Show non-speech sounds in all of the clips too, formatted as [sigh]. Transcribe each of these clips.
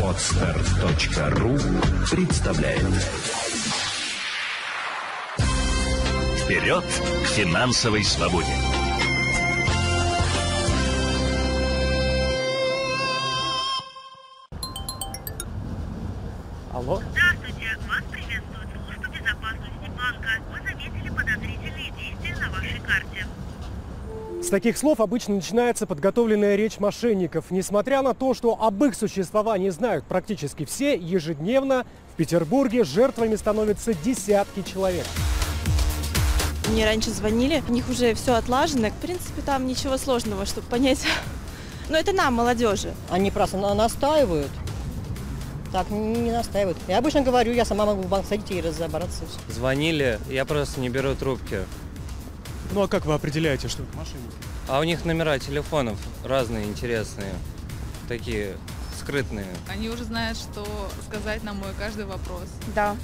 Отстар.ру представляет Вперед к финансовой свободе! Алло? Здравствуйте, вас приветствует служба безопасности банка. Вы заметили подозрительные действия на вашей карте. С таких слов обычно начинается подготовленная речь мошенников. Несмотря на то, что об их существовании знают практически все, ежедневно в Петербурге жертвами становятся десятки человек. Мне раньше звонили, у них уже все отлажено. В принципе, там ничего сложного, чтобы понять. [laughs] Но это нам, молодежи. Они просто на- настаивают. Так, не настаивают. Я обычно говорю, я сама могу в банк сходить и разобраться. Звонили, я просто не беру трубки. Ну а как вы определяете, что это мошенники? А у них номера телефонов разные, интересные, такие скрытные. Они уже знают, что сказать на мой каждый вопрос. Да.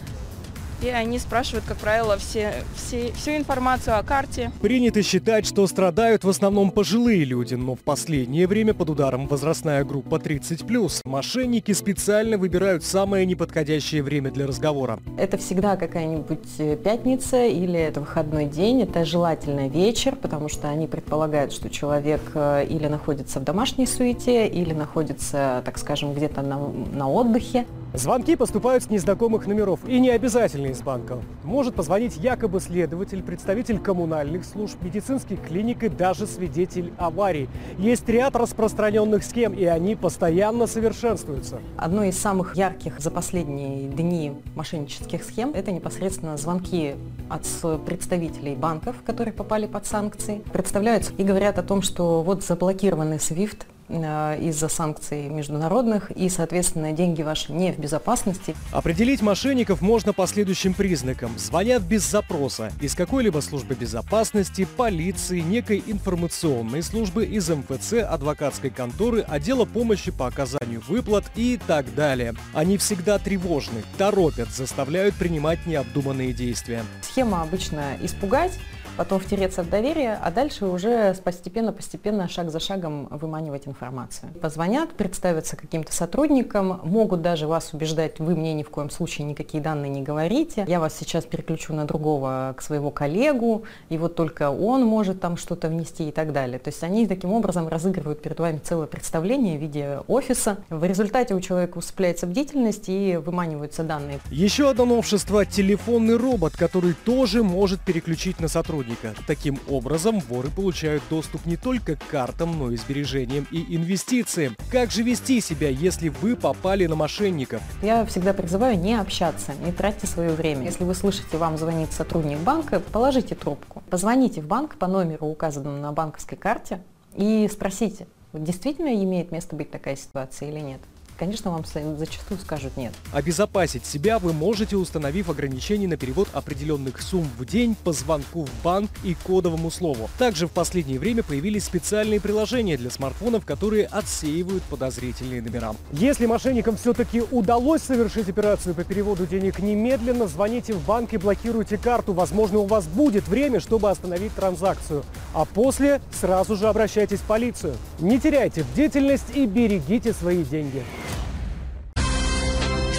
И они спрашивают, как правило, все, все, всю информацию о карте. Принято считать, что страдают в основном пожилые люди, но в последнее время под ударом возрастная группа 30+. Мошенники специально выбирают самое неподходящее время для разговора. Это всегда какая-нибудь э, пятница или это выходной день, это желательно вечер, потому что они предполагают, что человек э, или находится в домашней суете, или находится, так скажем, где-то на, на отдыхе. Звонки поступают с незнакомых номеров и не обязательно из банка. Может позвонить якобы следователь, представитель коммунальных служб, медицинских клиник даже свидетель аварий. Есть ряд распространенных схем, и они постоянно совершенствуются. Одно из самых ярких за последние дни мошеннических схем – это непосредственно звонки от представителей банков, которые попали под санкции. Представляются и говорят о том, что вот заблокированный э, из-за санкций международных, и, соответственно, деньги ваши не в безопасности. Определить мошенников можно по следующим признакам. Звонят без запроса из какой-либо службы безопасности, полиции, некой информационной службы, из МФЦ, адвокатской конторы, отдела помощи по оказанию выплат и так далее. Они всегда тревожны, торопят, заставляют принимать необдуманные действия. Схема обычно испугать, потом втереться в доверие, а дальше уже постепенно-постепенно, шаг за шагом выманивать информацию. Позвонят, представятся каким-то сотрудникам, могут даже вас убеждать, вы мне ни в коем случае никакие данные не говорите, я вас сейчас переключу на другого, к своего коллегу, и вот только он может там что-то внести и так далее. То есть они таким образом разыгрывают перед вами целое представление в виде офиса. В результате у человека усыпляется бдительность и выманиваются данные. Еще одно новшество – телефонный робот, который тоже может переключить на сотрудника. Таким образом, воры получают доступ не только к картам, но и сбережениям и инвестициям. Как же вести себя, если вы попали на мошенников? Я всегда призываю не общаться, не тратьте свое время. Если вы слышите, вам звонит сотрудник банка, положите трубку. Позвоните в банк по номеру, указанному на банковской карте, и спросите, действительно имеет место быть такая ситуация или нет. Конечно, вам зачастую скажут нет. Обезопасить себя вы можете, установив ограничения на перевод определенных сумм в день по звонку в банк и кодовому слову. Также в последнее время появились специальные приложения для смартфонов, которые отсеивают подозрительные номера. Если мошенникам все-таки удалось совершить операцию по переводу денег, немедленно звоните в банк и блокируйте карту. Возможно, у вас будет время, чтобы остановить транзакцию. А после сразу же обращайтесь в полицию. Не теряйте бдительность и берегите свои деньги.